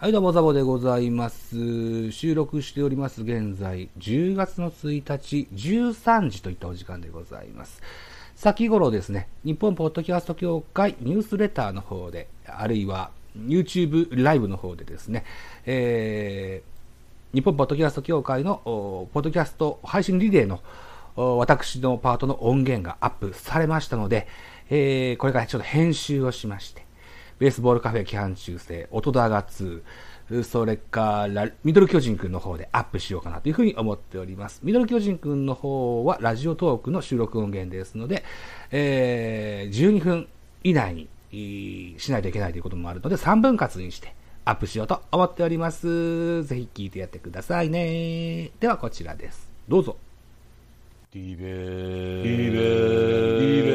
はい、どうも、ザボでございます。収録しております、現在、10月の1日、13時といったお時間でございます。先頃ですね、日本ポッドキャスト協会ニュースレターの方で、あるいは YouTube ライブの方でですね、えー、日本ポッドキャスト協会のポッドキャスト配信リレーの私のパートの音源がアップされましたので、えー、これからちょっと編集をしまして、ベースボールカフェ期間中制、音だが2、それから、ミドル巨人くんの方でアップしようかなというふうに思っております。ミドル巨人くんの方はラジオトークの収録音源ですので、えー、12分以内にいしないといけないということもあるので、3分割にしてアップしようと思っております。ぜひ聞いてやってくださいね。ではこちらです。どうぞ。ディベーディベーディベ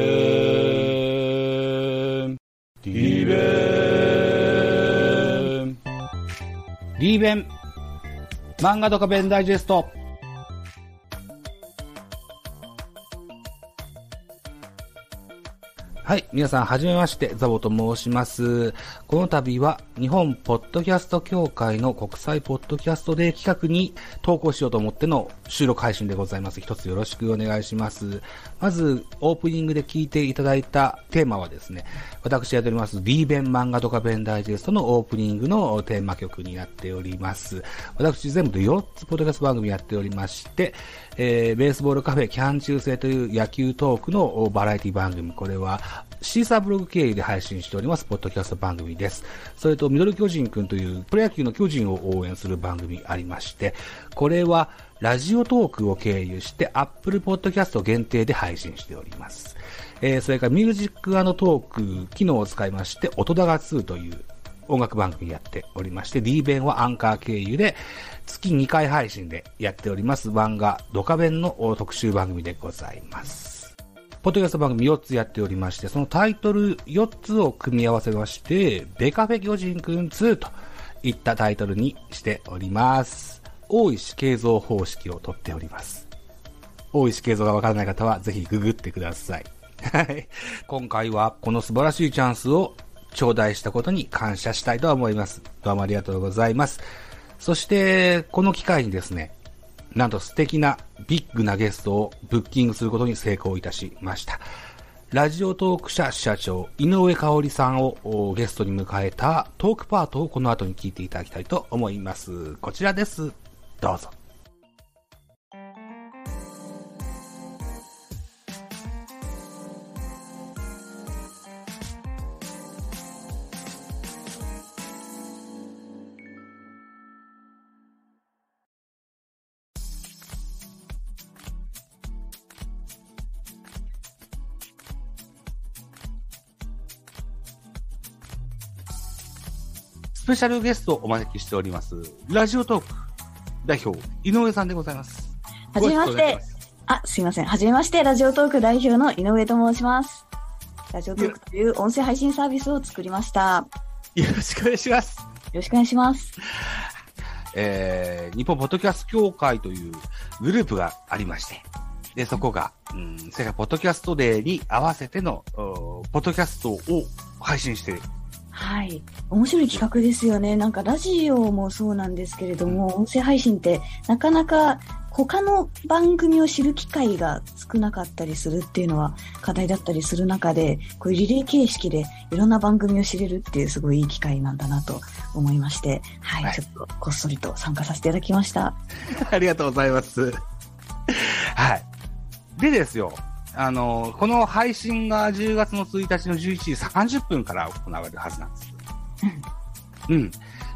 ーリーベンリーベン、漫画とかベンダイジェスト。はい。皆さん、はじめまして、ザボと申します。この度は、日本ポッドキャスト協会の国際ポッドキャストデー企画に投稿しようと思っての収録配信でございます。一つよろしくお願いします。まず、オープニングで聞いていただいたテーマはですね、私やっております、D 弁漫画とかベンダイジェストのオープニングのテーマ曲になっております。私、全部で4つポッドキャスト番組やっておりまして、えー、ベースボールカフェキャン中制という野球トークのバラエティ番組、これはシーサーブログ経由で配信しております、ポッドキャスト番組です。それと、ミドル巨人くんというプロ野球の巨人を応援する番組ありまして、これはラジオトークを経由して Apple Podcast 限定で配信しております。えー、それからミュージックトーク機能を使いまして、音だが2という音楽番組やっておりまして、D 弁はアンカー経由で月2回配信でやっております漫画ドカベンの特集番組でございます。ポッドキャスト番組4つやっておりまして、そのタイトル4つを組み合わせまして、ベカフェ巨人くん2といったタイトルにしております。大石形像方式をとっております。大石形像がわからない方はぜひググってください。はい。今回はこの素晴らしいチャンスを頂戴したことに感謝したいと思います。どうもありがとうございます。そして、この機会にですね、なんと素敵なビッグなゲストをブッキングすることに成功いたしました。ラジオトーク社社長、井上香織さんをゲストに迎えたトークパートをこの後に聞いていただきたいと思います。こちらです。どうぞ。ペシャルゲストをお招きしております。ラジオトーク代表、井上さんでございます。はじめまして。あ、すいません。はじめまして。ラジオトーク代表の井上と申します。ラジオトークという音声配信サービスを作りました。よろしくお願いします。よろしくお願いします。えー、日本ポッドキャスト協会というグループがありまして、で、そこが、うん、世界ポッドキャストデーに合わせての、ポッドキャストを配信している。はい。面白い企画ですよね。なんかラジオもそうなんですけれども、音声配信ってなかなか他の番組を知る機会が少なかったりするっていうのは課題だったりする中で、こういうリレー形式でいろんな番組を知れるっていうすごいいい機会なんだなと思いまして、はい、はいちょっとこっそりと参加させていただきました。ありがとうございます。はい。でですよ、あの、この配信が10月の1日の11時30分から行われるはずなんです。うん。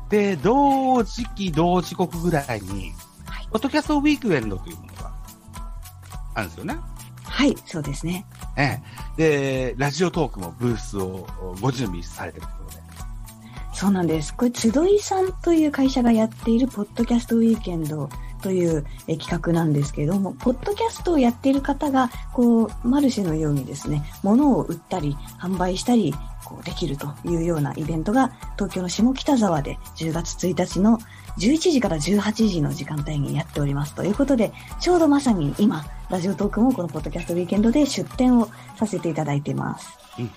で、同時期、同時刻ぐらいに、はいポッドキャストウィークエンドというものがあるんですよね。はい、そうですね。ええ。で、ラジオトークもブースをご準備されてるということで。そうなんです。これ、つどいさんという会社がやっているポッドキャストウィーケンドという企画なんですけども、ポッドキャストをやっている方が、こう、マルシェのようにですね、物を売ったり、販売したり、こう、できるというようなイベントが、東京の下北沢で10月1日の11時から18時の時間帯にやっておりますということで、ちょうどまさに今、ラジオトークもこのポッドキャストウィーケンドで出展をさせていただいています。うん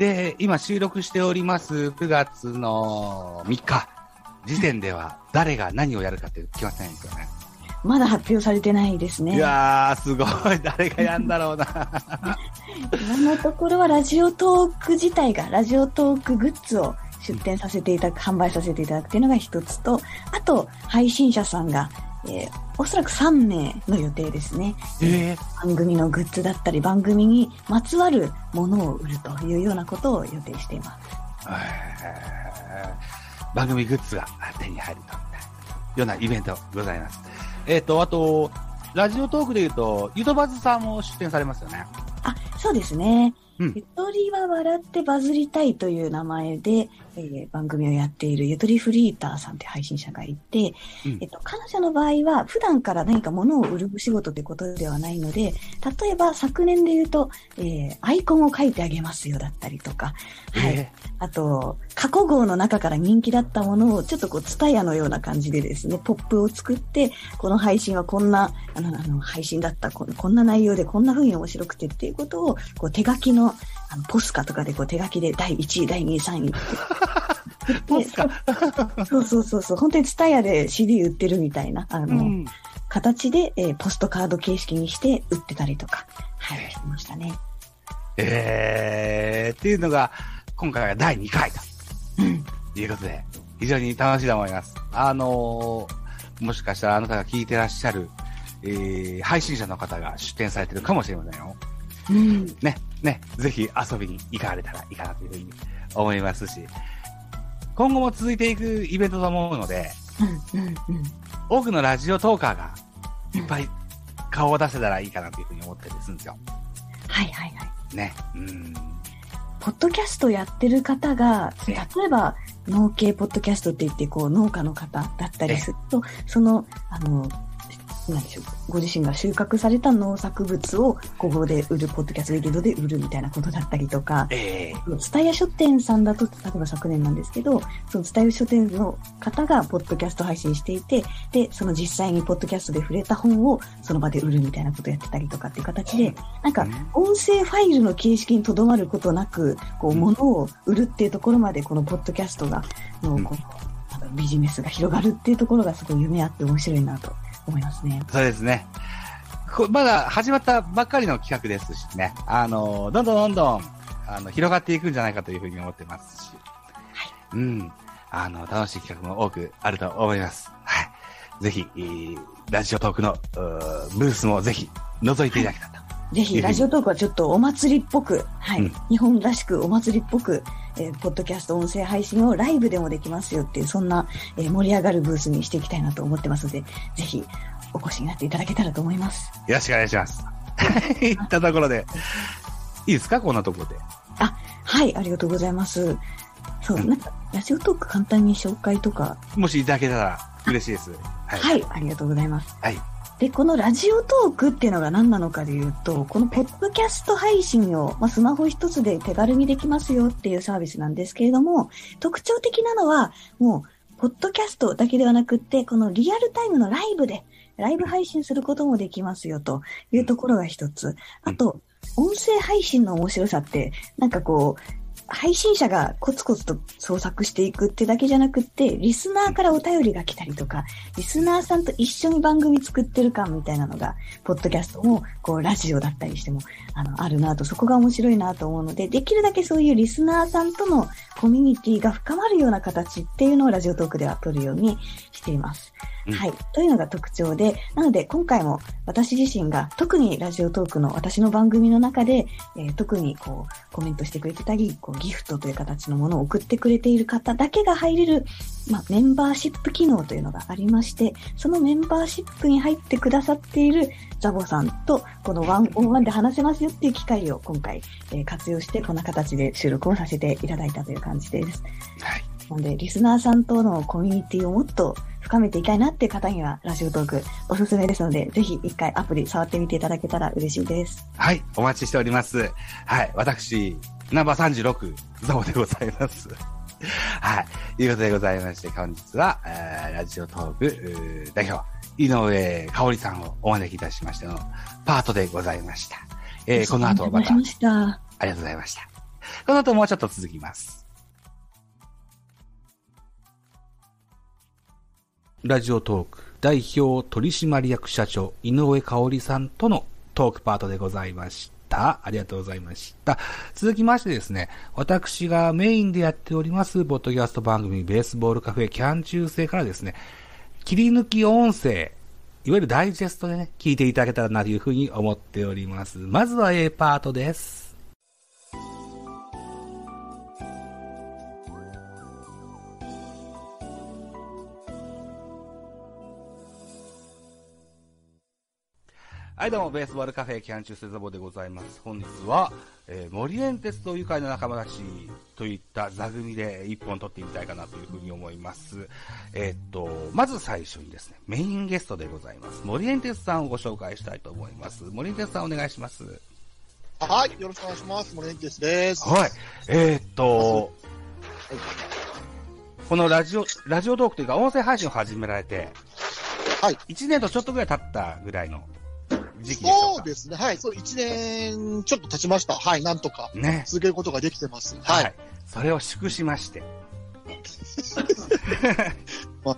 で、今収録しております9月の3日時点では誰が何をやるかって決まってないんですよね。まだ発表されてないですね。いやー、すごい。誰がやんだろうな。今のところはラジオトーク自体が、ラジオトークグッズを出展させていただく、販売させていただくっていうのが一つと、あと、配信者さんが、えーおそらく3名の予定ですね。え番組のグッズだったり、番組にまつわるものを売るというようなことを予定しています。えー番組グッズが手に入るというようなイベントございます。えっ、と、あと、ラジオトークで言うと、ゆとばずさんも出展されますよね。あ、そうですね。うんゆとりは笑ってバズりたいという名前で、えー番組をやっているゆとりフリーターさんという配信者がいて、うんえっと、彼女の場合は普段から何か物を売る仕事ということではないので、例えば昨年で言うと、えーアイコンを書いてあげますよだったりとか、はい。えあと、過去号の中から人気だったものを、ちょっとこう、ツタヤのような感じでですね、ポップを作って、この配信はこんな、あの、あの配信だったこ、こんな内容でこんな風に面白くてっていうことを、こう、手書きの、あの、ポスカとかでこう、手書きで第1位、第2位、3位。ポスカそうそうそうそう、本当にツタヤで CD 売ってるみたいな、あの、うん。形で、えーポストカード形式にして売ってたりとか、はい、してましたね。えー、っていうのが、今回は第2回とうん。いうことで、非常に楽しいと思います。あのーもしかしたらあなたが聞いてらっしゃる、えー、配信者の方が出展されてるかもしれませんよ。うん。ね、ね、ぜひ遊びに行かれたらいいかなというふうに思いますし、今後も続いていくイベントと思うので、うん。うん。うん。多くのラジオトーカーがいっぱい顔を出せたらいいかなというふうに思ってるんですよ。はいはいはい。ね。うん。ポッドキャストやってる方が、え例えば農系ポッドキャストって言って、こう、農家の方だったりすると、その、あの、何でしょう、ご自身が収穫された農作物をここで売る、ポッドキャストウィーケンドで売るみたいなことだったりとか、ええ。ツタヤ書店さんだと、例えば昨年なんですけど、そのツタヤ書店の方がポッドキャスト配信していて、で、その実際にポッドキャストで触れた本をその場で売るみたいなことをやってたりとかっていう形で、なんか音声ファイルの形式にとどまることなく、こう、うん物を売るっていうところまで、このポッドキャストが、のうん。このあのビジネスが広がるっていうところがすごい夢あって面白いなと思いますね。そうですね。こまだ始まったばっかりの企画ですしね。あの、どんどんどんどん、あの、広がっていくんじゃないかというふうに思ってますし。うん。あの、楽しい企画も多くあると思います。はい。ぜひ、えーラジオトークの、うーブースもぜひ、覗いていただけたらと。ぜひ、ラジオトークはちょっとお祭りっぽく、はい、うん日本らしくお祭りっぽく、えーポッドキャスト音声配信をライブでもできますよっていう、そんな、えー盛り上がるブースにしていきたいなと思ってますので、ぜひ、お越しになっていただけたらと思います。よろしくお願いします。いったところで、いいですか？こんなところで。はい、ありがとうございます。そう、うんなんか、ラジオトーク簡単に紹介とか、もしいただけたら嬉しいです。はい。はい、ありがとうございます。はい。で、このラジオトークっていうのが何なのかでいうと、このポッドキャスト配信を、まあ、スマホ一つで手軽にできますよっていうサービスなんですけれども、特徴的なのは、もう、ポッドキャストだけではなくって、このリアルタイムのライブで、ライブ配信することもできますよというところが一つ。あと、音声配信の面白さって、なんかこう、配信者がコツコツと創作していくってだけじゃなくって、リスナーからお便りが来たりとか、リスナーさんと一緒に番組作ってる感みたいなのが、ポッドキャストも、こう、ラジオだったりしても、あの、あるなと、そこが面白いなと思うので、できるだけそういうリスナーさんとのコミュニティが深まるような形っていうのをラジオトークでは取るようにしています。うんはい。というのが特徴で、なので今回も私自身が特にラジオトークの私の番組の中で、えー特にこうコメントしてくれてたり、こうギフトという形のものを送ってくれている方だけが入れる、まあ、メンバーシップ機能というのがありまして、そのメンバーシップに入ってくださっているザボさんとこのワンオンワンで話せますよっていう機会を今回、えー活用してこんな形で収録をさせていただいたという感じです。はい。なので、リスナーさんとのコミュニティをもっと深めていきたいなっていう方には、ラジオトークおすすめですので、ぜひ一回アプリ触ってみていただけたら嬉しいです。はい、お待ちしております。はい、私、ナンバー36、ザボでございます。はい、いうことでございまして、本日は、えーラジオトーク代表、井上香織さんをお招きいたしましてのパートでございました。えーこの後また、あ。りがとうございました。この後もうちょっと続きます。ラジオトーク代表取締役社長井上香織さんとのトークパートでございました。たありがとうございました。続きましてですね、私がメインでやっております、ポッドキャスト番組ベースボールカフェキャン中世からですね、切り抜き音声、いわゆるダイジェストでね、聞いていただけたらなというふうに思っております。まずは A パートです。はい、どうも、ベースボールカフェキャン中世ザボでございます。本日は、えー、森園鉄道愉快な仲間たちといった座組で一本撮ってみたいかなというふうに思います。えーっと、まず最初にですね、メインゲストでございます。森園鉄さんをご紹介したいと思います。森園鉄さんお願いします。はい、よろしくお願いします。森エンテスです。はい。えーっと、このラジオ、ラジオトークというか音声配信を始められて、はい。1年とちょっとぐらい経ったぐらいの時期でしょうか。そうですね。はい。そう、1年ちょっと経ちました。はい。なんとかね。続けることができてます。は。はいい。それを祝しまして。まあ、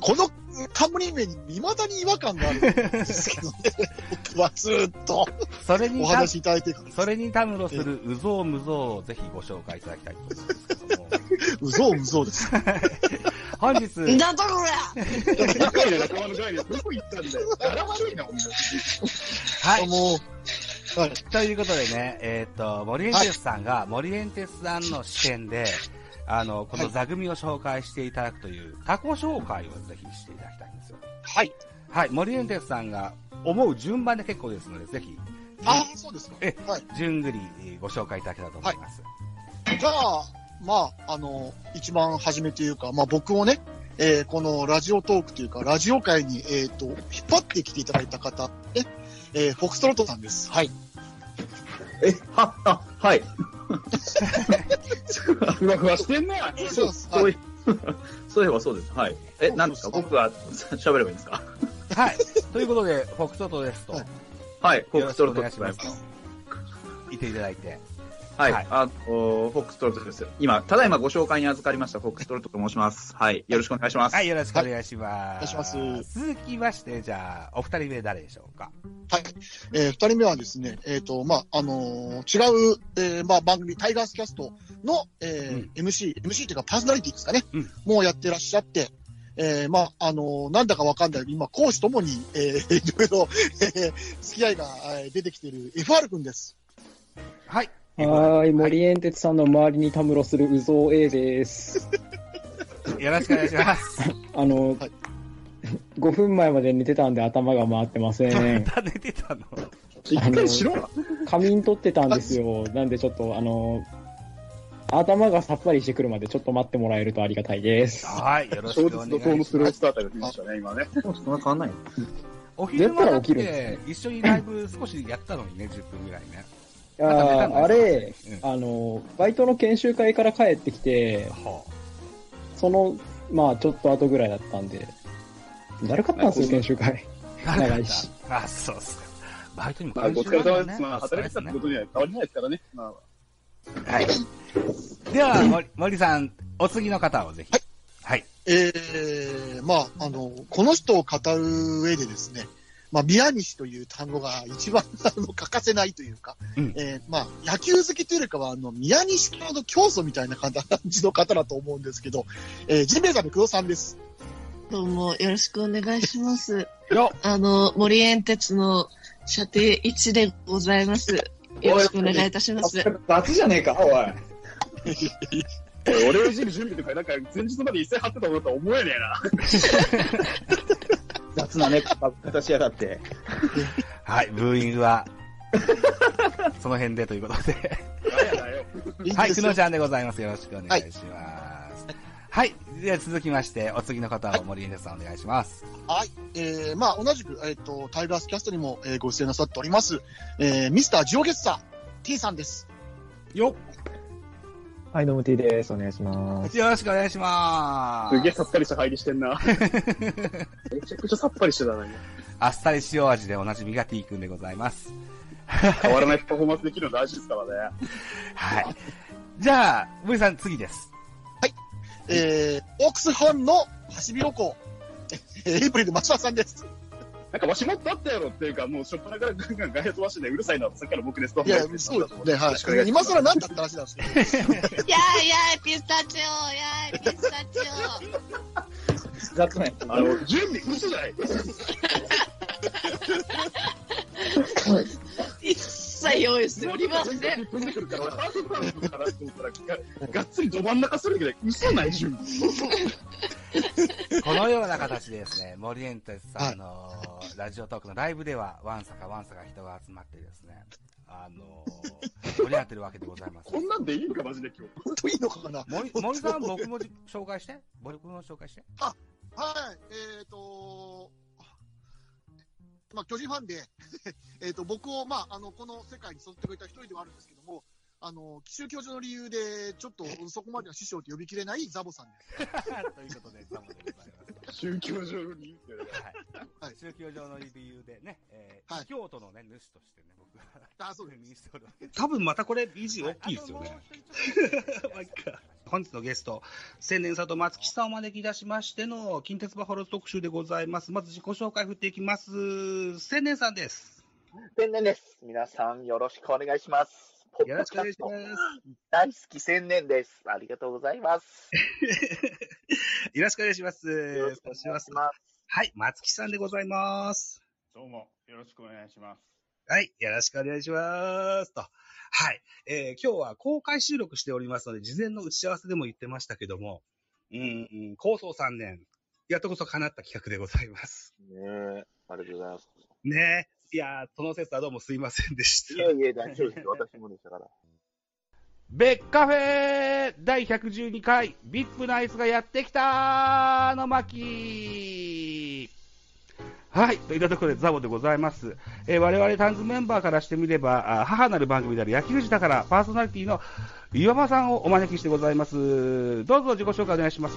この冠名に未だに違和感があるんですけどね。僕はずっとそれにお話しいただいて。それにたむろするうぞうむぞうをぜひご紹介いただきたいと思うんですけども。うぞうむぞうです。本日、なんだこれ仲間の仲間の概念、どこ行ったんだよ。柄悪いな、ほんとに。はい。もう、はい。ということでね、えっ、と、森エンテスさんが、森エンテスさんの視点で、あの、この座組を紹介していただくという、タコ紹介をぜひしていただきたいんですよ。はい。はい。森エンテスさんが思う順番で結構ですので、ぜひ、ああ、そうですか。えはい。順繰りえーご紹介いただけたらと思います。じゃあ、まあ、あの、一番初めというか、まあ僕をね、えーこのラジオトークというか、ラジオ界に、えっ、と、引っ張ってきていただいた方、ね、えーフォクストロットさんです。はい。え、は、あ、はい。ふわふわしてんな。そう。そういそういえばそうです。はい。え、何ですか？僕は喋ればいいんですか？はい。ということで、フォックトロットですと、はいはい。フォックストロットますと。言っていただいて。はい。はいあの、フォックストロットです。今、ただいまご紹介に預かりましたフォックストロットと申します。はい。よろしくお願いします。はい、よろしくお願いします。お願いします続きまして、じゃあ、お二人目誰でしょうか？はい。えー二人目はですね、えっ、と、まあ、あのー違う、えーまあ、番組、タイガースキャストの、えー MC、MC というかパーソナリティですかね、うんもうやってらっしゃって、えーまあ、あのーなんだかわかんない今、講師ともに、えー、いろいろ、えー付き合いがえー出てきている FR 君です。はい。はーい、森エンテツさんの周りにたむろするうぞう A です。よろしくお願いします。あの、はい5分前まで寝てたんで頭が回ってません。また寝てたの？一回しろ。仮眠取ってたんですよ。なんでちょっと、あの、頭がさっぱりしてくるまでちょっと待ってもらえるとありがたいです。はい、よろし小くお願いします。スロースターターが来ましたね、今ね。そんな変わんないお昼間だってで、一緒にライブ少しやったのにね、10分ぐらいね。いやなんか寝たんだよーあれ、うんあの、バイトの研修会から帰ってきて、はその、まあちょっと後ぐらいだったんで、だるかったんですよ、研修会。あ、長いしあ、そうっすか。バイトにもまあ、ご関係ないよね疲れ様です。まあ、働いてたってことには変わりないですからね。まあ、はい。では、森森さん、お次の方をぜひ。はい。えー、まあ、あの、この人を語る上でですね、まあ、宮西という単語が一番あの欠かせないというか、うんえーまあ、野球好きというよりかは、あの、宮西教の教祖みたいな感じの方だと思うんですけど、えー、ジンベエザメ工藤さんです。どうもよろしくお願いします。よあの、森園鉄の射程1でございます。よろしくお願いいたします。雑じゃねえか、おい。俺をいじる準備とか、なんか前日まで一切張ってたものとは思えねえな。雑なね、形やがって。はい、ブーイングは、その辺でということで。はい、くのちゃんでございます。よろしくお願いします。はい。では続きまして、お次の方を森根さんお願いします。はい。えー、まあ、同じく、えっ、と、タイガースキャストにも、えーご出演なさっております、えー、ミスタージオゲッサー T さんです。よっはい、どうも T です。お願いします。よろしくお願いしますげえさっぱりした入りしてんな。めちゃくちゃさっぱりしてたな、今あっさり塩味でおなじみが T 君でございます。変わらないパフォーマンスできるの大事ですからね。はい。じゃあ、森さん次です。えー、オークスファンのハシビロコウ、え ーエイプリル松田さんです。なんかわしもっとあったやろっていうか、もうしょっぱなからガンガンガヤ飛ばしてね、うるさいな、さっきから僕ですと。いや、そうですね。はい。今更何だって話なんですけど。やーやーピスタチオやーピスタチ雑ね。あの、準備、嘘じゃない 切用意しておりません。飛んでくるから、ハードクラブかなと思ったら、がっつりど真ん中するけど、嘘ない準備。このような形でですね、森エンテスさんのラジオトークのライブでは、ワンサかワンサか人が集まってですね、あの盛り上がってるわけでございます。こんなんでいいんか、マジで今日。本当いいのかな森森さん、僕も紹介して僕も紹介してはい。えっ、とまあ、巨人ファンで、えっと、僕を、まあ、あの、この世界に育ってくれた一人ではあるんですけども、あの、奇襲教授の理由で、ちょっとそこまでは師匠と呼びきれないザボさんです。ということで、ザボでございます。宗教上の理由ってね。は。はいい宗教上の理由でね、えーはい京都のね、主としてね、僕が。あそうです 多分またこれ、BG 大きいですよね。まあい本日のゲスト、千年里松木さんをお招きいたしましての、近鉄バファローズ特集でございます。まず自己紹介振っていきます。千年さんです。千年です。皆さんよろしくお願いします。ポよろしくお願いします。大好き千年です。ありがとうございます。よろしくお願いします。よろしくお願いします。はい、松木さんでございます。どうも、よろしくお願いします。はい、よろしくお願いします。と。はい、えー今日は公開収録しておりますので、事前の打ち合わせでも言ってましたけども、うん、うん構想3年、やっとこそ叶った企画でございます。ねえ、ありがとうございます。ねえ。いやー、その説はどうもすいませんでした。いえいえ、大丈夫です。私もでしたから。ベッカフェ第112回、ビップナイスがやってきたの巻はい。といったところでザボでございます。えー我々タンズメンバーからしてみれば、あ母なる番組である野球児だから、パーソナリティの岩間さんをお招きしてございます。どうぞ自己紹介お願いします。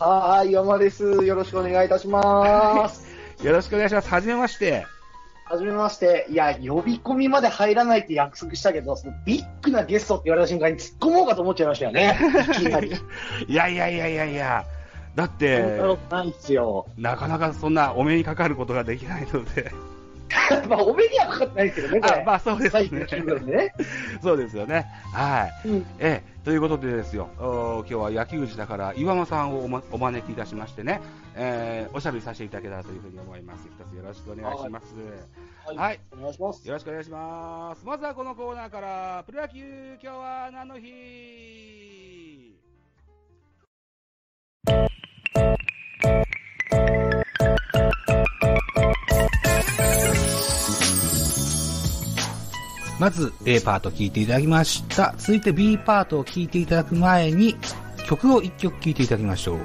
はーい、山です。よろしくお願いいたします。よろしくお願いします。はじめまして。はじめまして。いや、呼び込みまで入らないって約束したけど、そのビッグなゲストって言われた瞬間に突っ込もうかと思っちゃいましたよね。いきなり。いやいやいやいやいや、だって、ないっすよ。なかなかそんなお目にかかることができないので。まあ、お目にはかかってないですけどね。あまあそうですねね。そうですよね。はい。うんええ、ということでですよ、お今日は野球児だから岩間さんをお,、ま、お招きいたしましてね、えーおしゃべりさせていただけたらというふうに思います。一つよろしくお願いします。はいはい。お願いします。よろしくお願いします。まずはこのコーナーから、プロ野球、今日は何の日？まず A パート聞いていただきました。続いて B パートを聞いていただく前に、曲を1曲聴いていただきましょう。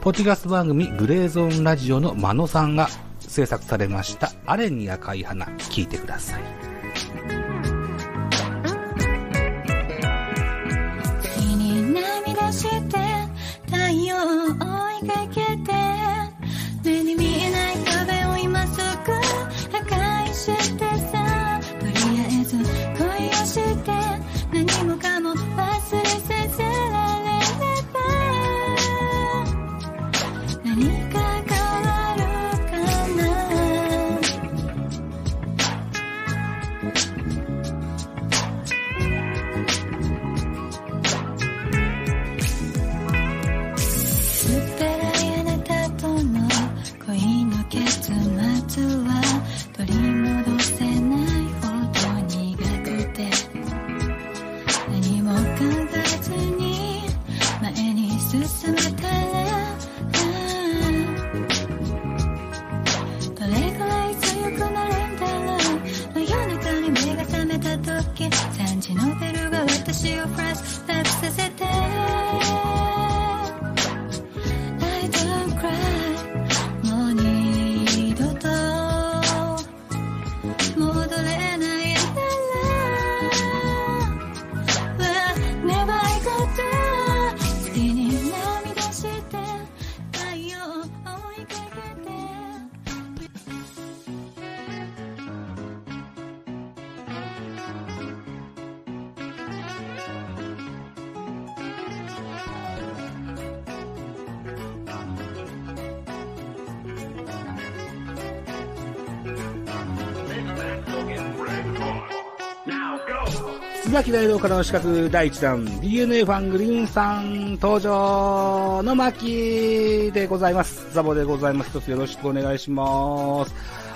ポッドキャス番組グレーゾーンラジオの真野さんが制作されましたアレンに赤い花、聴いてください。ルが私をフラ椿大道からの資格第1弾 DNA ファングリーンさん登場の巻でございます。ザボでございます。一つよろしくお願いします。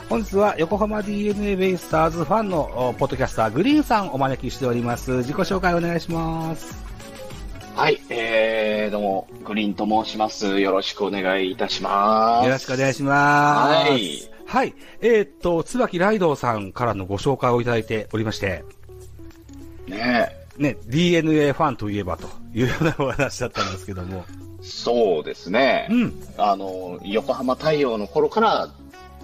本日は横浜 DNA ベイスターズファンのおポッドキャスターグリーンさんお招きしております。自己紹介お願いします。はい、えー、どうも、グリーンと申します。よろしくお願いいたします。よろしくお願いします。はい。はい。えーっと、椿ライドウさんからのご紹介をいただいておりまして、ねね、DNA ファンといえばというようなお話だったんですけども。そうですね。うん。あの、横浜太陽の頃から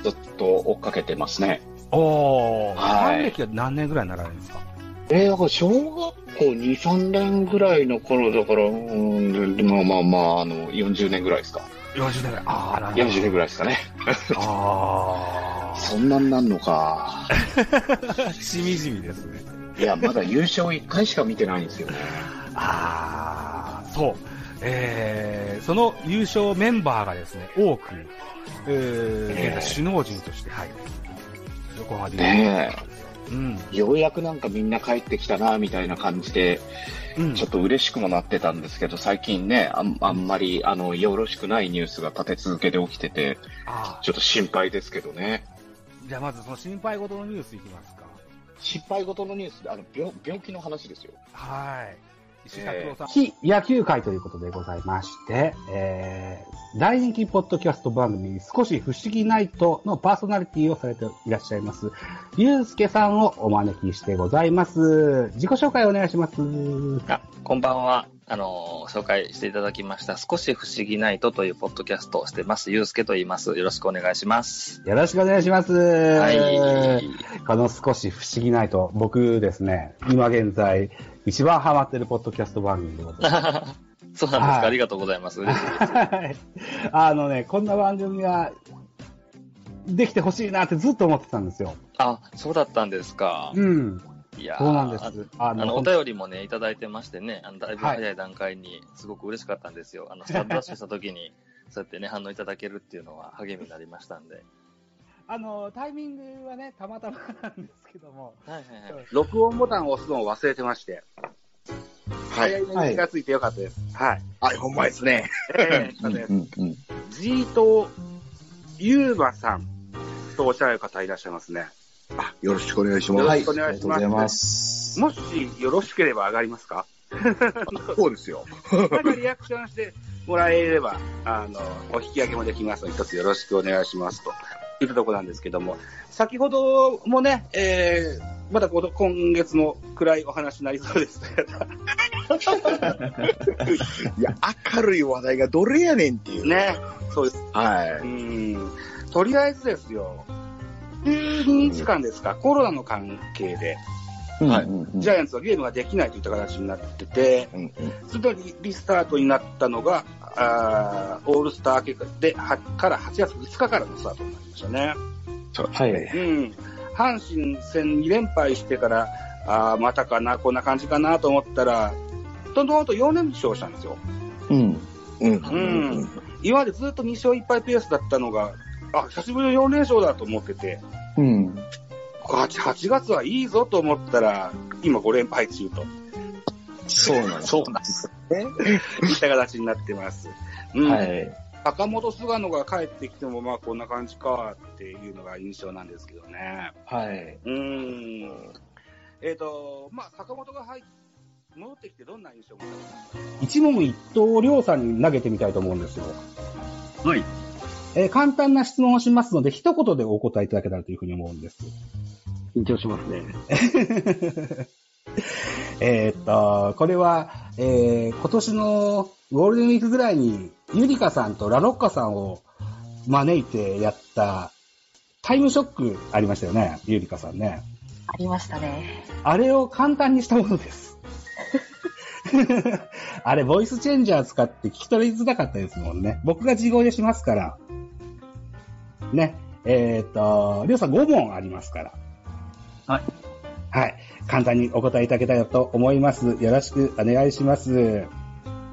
ずっと追っかけてますね。おー。はい還暦は何年ぐらいになられるんですか？えー、だから小学校2、3年ぐらいの頃だから、うん、まあまあまあ、あの、40年ぐらいですか。40年ぐらい。あー、なるほど。40年ぐらいですかね。あ そんなんなんのか。ー。しみじみですね。いや、まだ優勝1回しか見てないんですよね。あー、そう。えー、その優勝メンバーがですね、多く、えー、現在首脳陣として、はい。横浜で。ねうん。え。ようやくなんかみんな帰ってきたな、みたいな感じで、うん。ちょっと嬉しくもなってたんですけど、最近ね、あんあんまり、あの、よろしくないニュースが立て続けて起きてて、あちょっと心配ですけどね。ーじゃあまずその心配事のニュースいきますか。心配事のニュースで、あの、病病気の話ですよ。はい。石田郎さん。非野球界ということでございまして、えー、大人気ポッドキャスト番組、少し不思議ナイトのパーソナリティをされていらっしゃいます、ゆうすけさんをお招きしてございます。自己紹介お願いします。あ、こんばんは。あの、紹介していただきました、少し不思議ナイトというポッドキャストをしてます、ゆうすけと言います。よろしくお願いします。よろしくお願いします。はい。この少し不思議ナイト、僕ですね、今現在、一番ハマってるポッドキャスト番組でございます。そうなんですか、はいありがとうございます。あのね、こんな番組ができてほしいなってずっと思ってたんですよ。あ、そうだったんですか。うん。いやーそうなんです。ああの、お便りもね、いただいてましてね、あの、だいぶ早い段階に、すごく嬉しかったんですよ。あの、スタートダッシュした時に、そうやってね、反応いただけるっていうのは励みになりましたんで。あの、タイミングはね、たまたまなんですけども、はいはいはい。録音ボタンを押すのを忘れてまして。はい早い目に気がついてよかったです。はい。はい、ほんまですね。えー、そうです。うんうん。ジートユーマさんとおっしゃる方いらっしゃいますね。あ、よろしくお願いしよます。ろしくお願いします。ありがとうございます。もしよろしければ上がりますか？そうですよ。なんかリアクションしてもらえれば、あの、お引き上げもできますので、一つよろしくお願いしますと。いったところなんですけども、先ほどもね、えー、まだこの今月も暗いお話になりそうです。いや、明るい話題がどれやねんっていう。ね、そうです。はうん。とりあえずですよ、12日間ですか、コロナの関係で、い。はいジャイアンツはゲームができないといった形になってて、うんうんそれでリリスタートになったのが、あーオールスター結果で、はから8月2日からのスタートになりましたね。はい。うん。阪神戦2連敗してから、あーまたかな、こんな感じかなと思ったら、どんどんと4連勝したんですよ。うん。うん。うん。今までずっと2勝1敗ペースだったのが、あ、久しぶりの4連勝だと思ってて、うん。8, 8月はいいぞと思ったら、今5連敗中と。そうなんです。そうなんです。いった形になってます。うん。はい。坂本菅野が帰ってきても、まあこんな感じかっていうのが印象なんですけどね。はい。うーん。えっ、と、まあ坂本が入っ戻ってきてどんな印象を持たれますか？一問一答、りょうさんに投げてみたいと思うんですよ。はい。えー簡単な質問をしますので、一言でお答えいただけたらというふうに思うんです。緊張しますね。えーっと、これは、えー今年のゴールデンウィークぐらいに、ゆりかさんとラロッカさんを招いてやった、タイムショックありましたよね、ゆりかさんね。ありましたね。あれを簡単にしたものです。あれ、ボイスチェンジャー使って聞き取りづらかったですもんね。僕が自動でしますから。ね。えーっと、りょうさん5問ありますから。はい。はい。簡単にお答えいただけたらと思います。よろしくお願いします。よ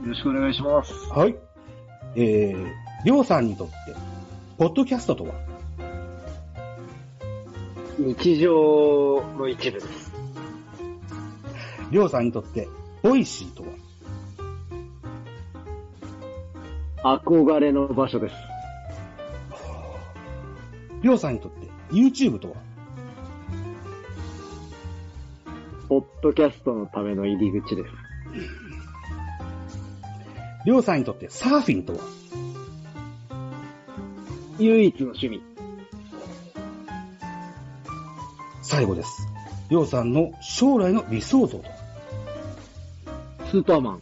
ろしくお願いします。はい。えー、りょうさんにとって、ポッドキャストとは？日常の一部です。りょうさんにとって、 Voicy とは？憧れの場所です。りょうさんにとって、YouTube とは？ポッドキャストのための入り口です。りょうさんにとって、サーフィンとは？唯一の趣味。最後です。りょうさんの将来の理想像とは？スーパーマン。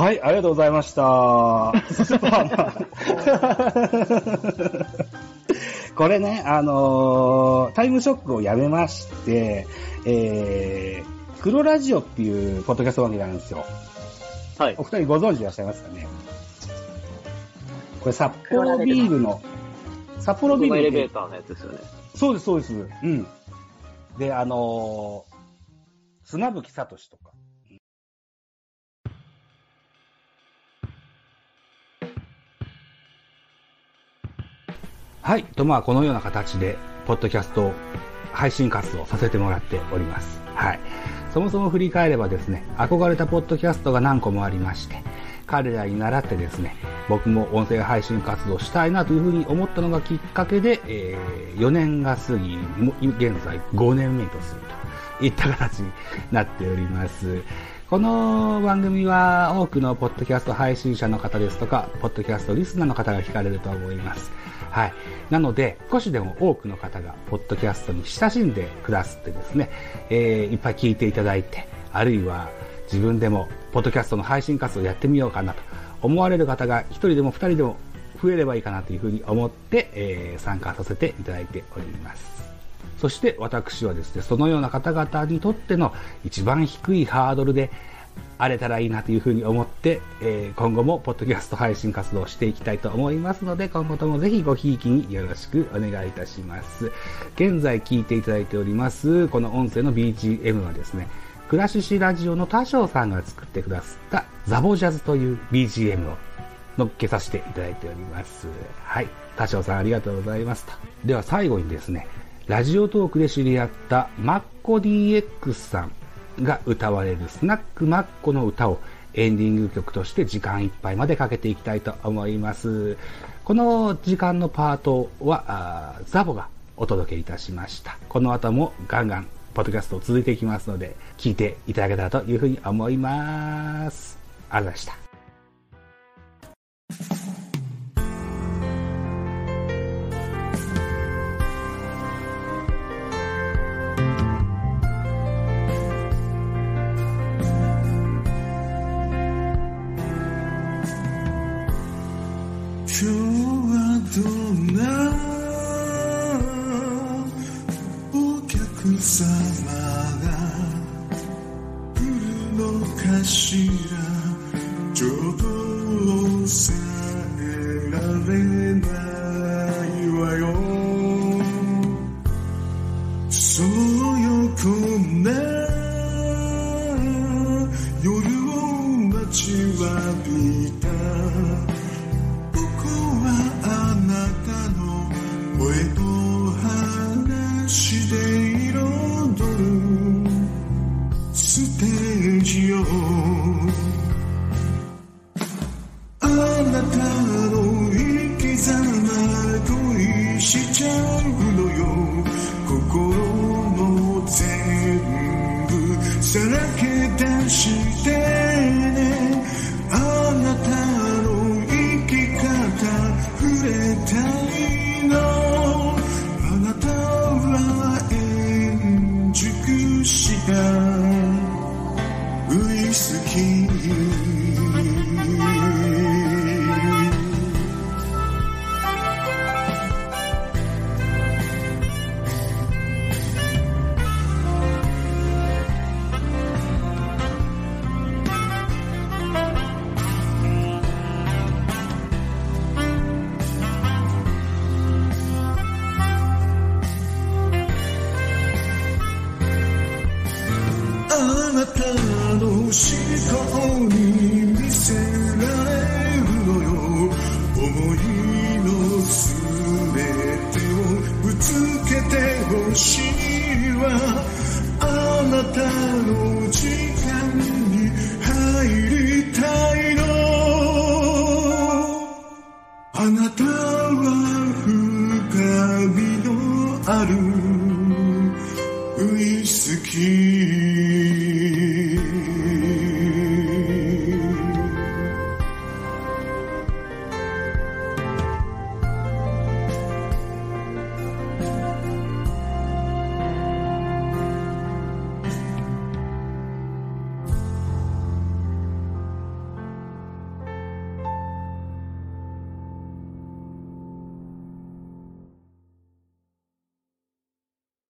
はい、ありがとうございました。スーパーマン。これね、あのータイムショックをやめまして、えー、黒ラジオっていうポッドキャスト番組があるんですよ。はい。お二人ご存知でいらっしゃいますかね？これ札幌ビールの、札幌ビールのエレベーターのやつですよね。そうです、そうです。うん。で、あのー砂吹聡とか。はい。と、まあ、このような形で、ポッドキャスト配信活動させてもらっております。はい。そもそも振り返ればですね、憧れたポッドキャストが何個もありまして、彼らに習ってですね、僕も音声配信活動したいなというふうに思ったのがきっかけで、えー4年が過ぎ、現在5年目とするといった形になっております。この番組は多くのポッドキャスト配信者の方ですとか、ポッドキャストリスナーの方が聞かれると思います。はい。なので、少しでも多くの方が、ポッドキャストに親しんでくださってですね、えーいっぱい聞いていただいて、あるいは自分でも、ポッドキャストの配信活動をやってみようかなと思われる方が、一人でも二人でも増えればいいかなというふうに思って、えー参加させていただいております。そして私はですね、そのような方々にとっての一番低いハードルであれたらいいなというふうに思って、えー今後もポッドキャスト配信活動をしていきたいと思いますので、今後ともぜひごひいきによろしくお願いいたします。現在聞いていただいております、この音声の BGM はですね、クラシシラジオの多少さんが作ってくださったザボジャズという BGM を乗っけさせていただいております。はい。多少さんありがとうございますと。では最後にですね、ラジオトークで知り合ったマッコ DX さんが歌われるスナックマッコの歌をエンディング曲として時間いっぱいまでかけていきたいと思います。この時間のパートは、ザボがお届けいたしました。この後もガンガンポッドキャスト続いていきますので、聞いていただけたらというふうに思います。ありがとうございました。ジあなたの思考に見せられるのよ。思いのすべてをぶつけてほしいわ。あなたの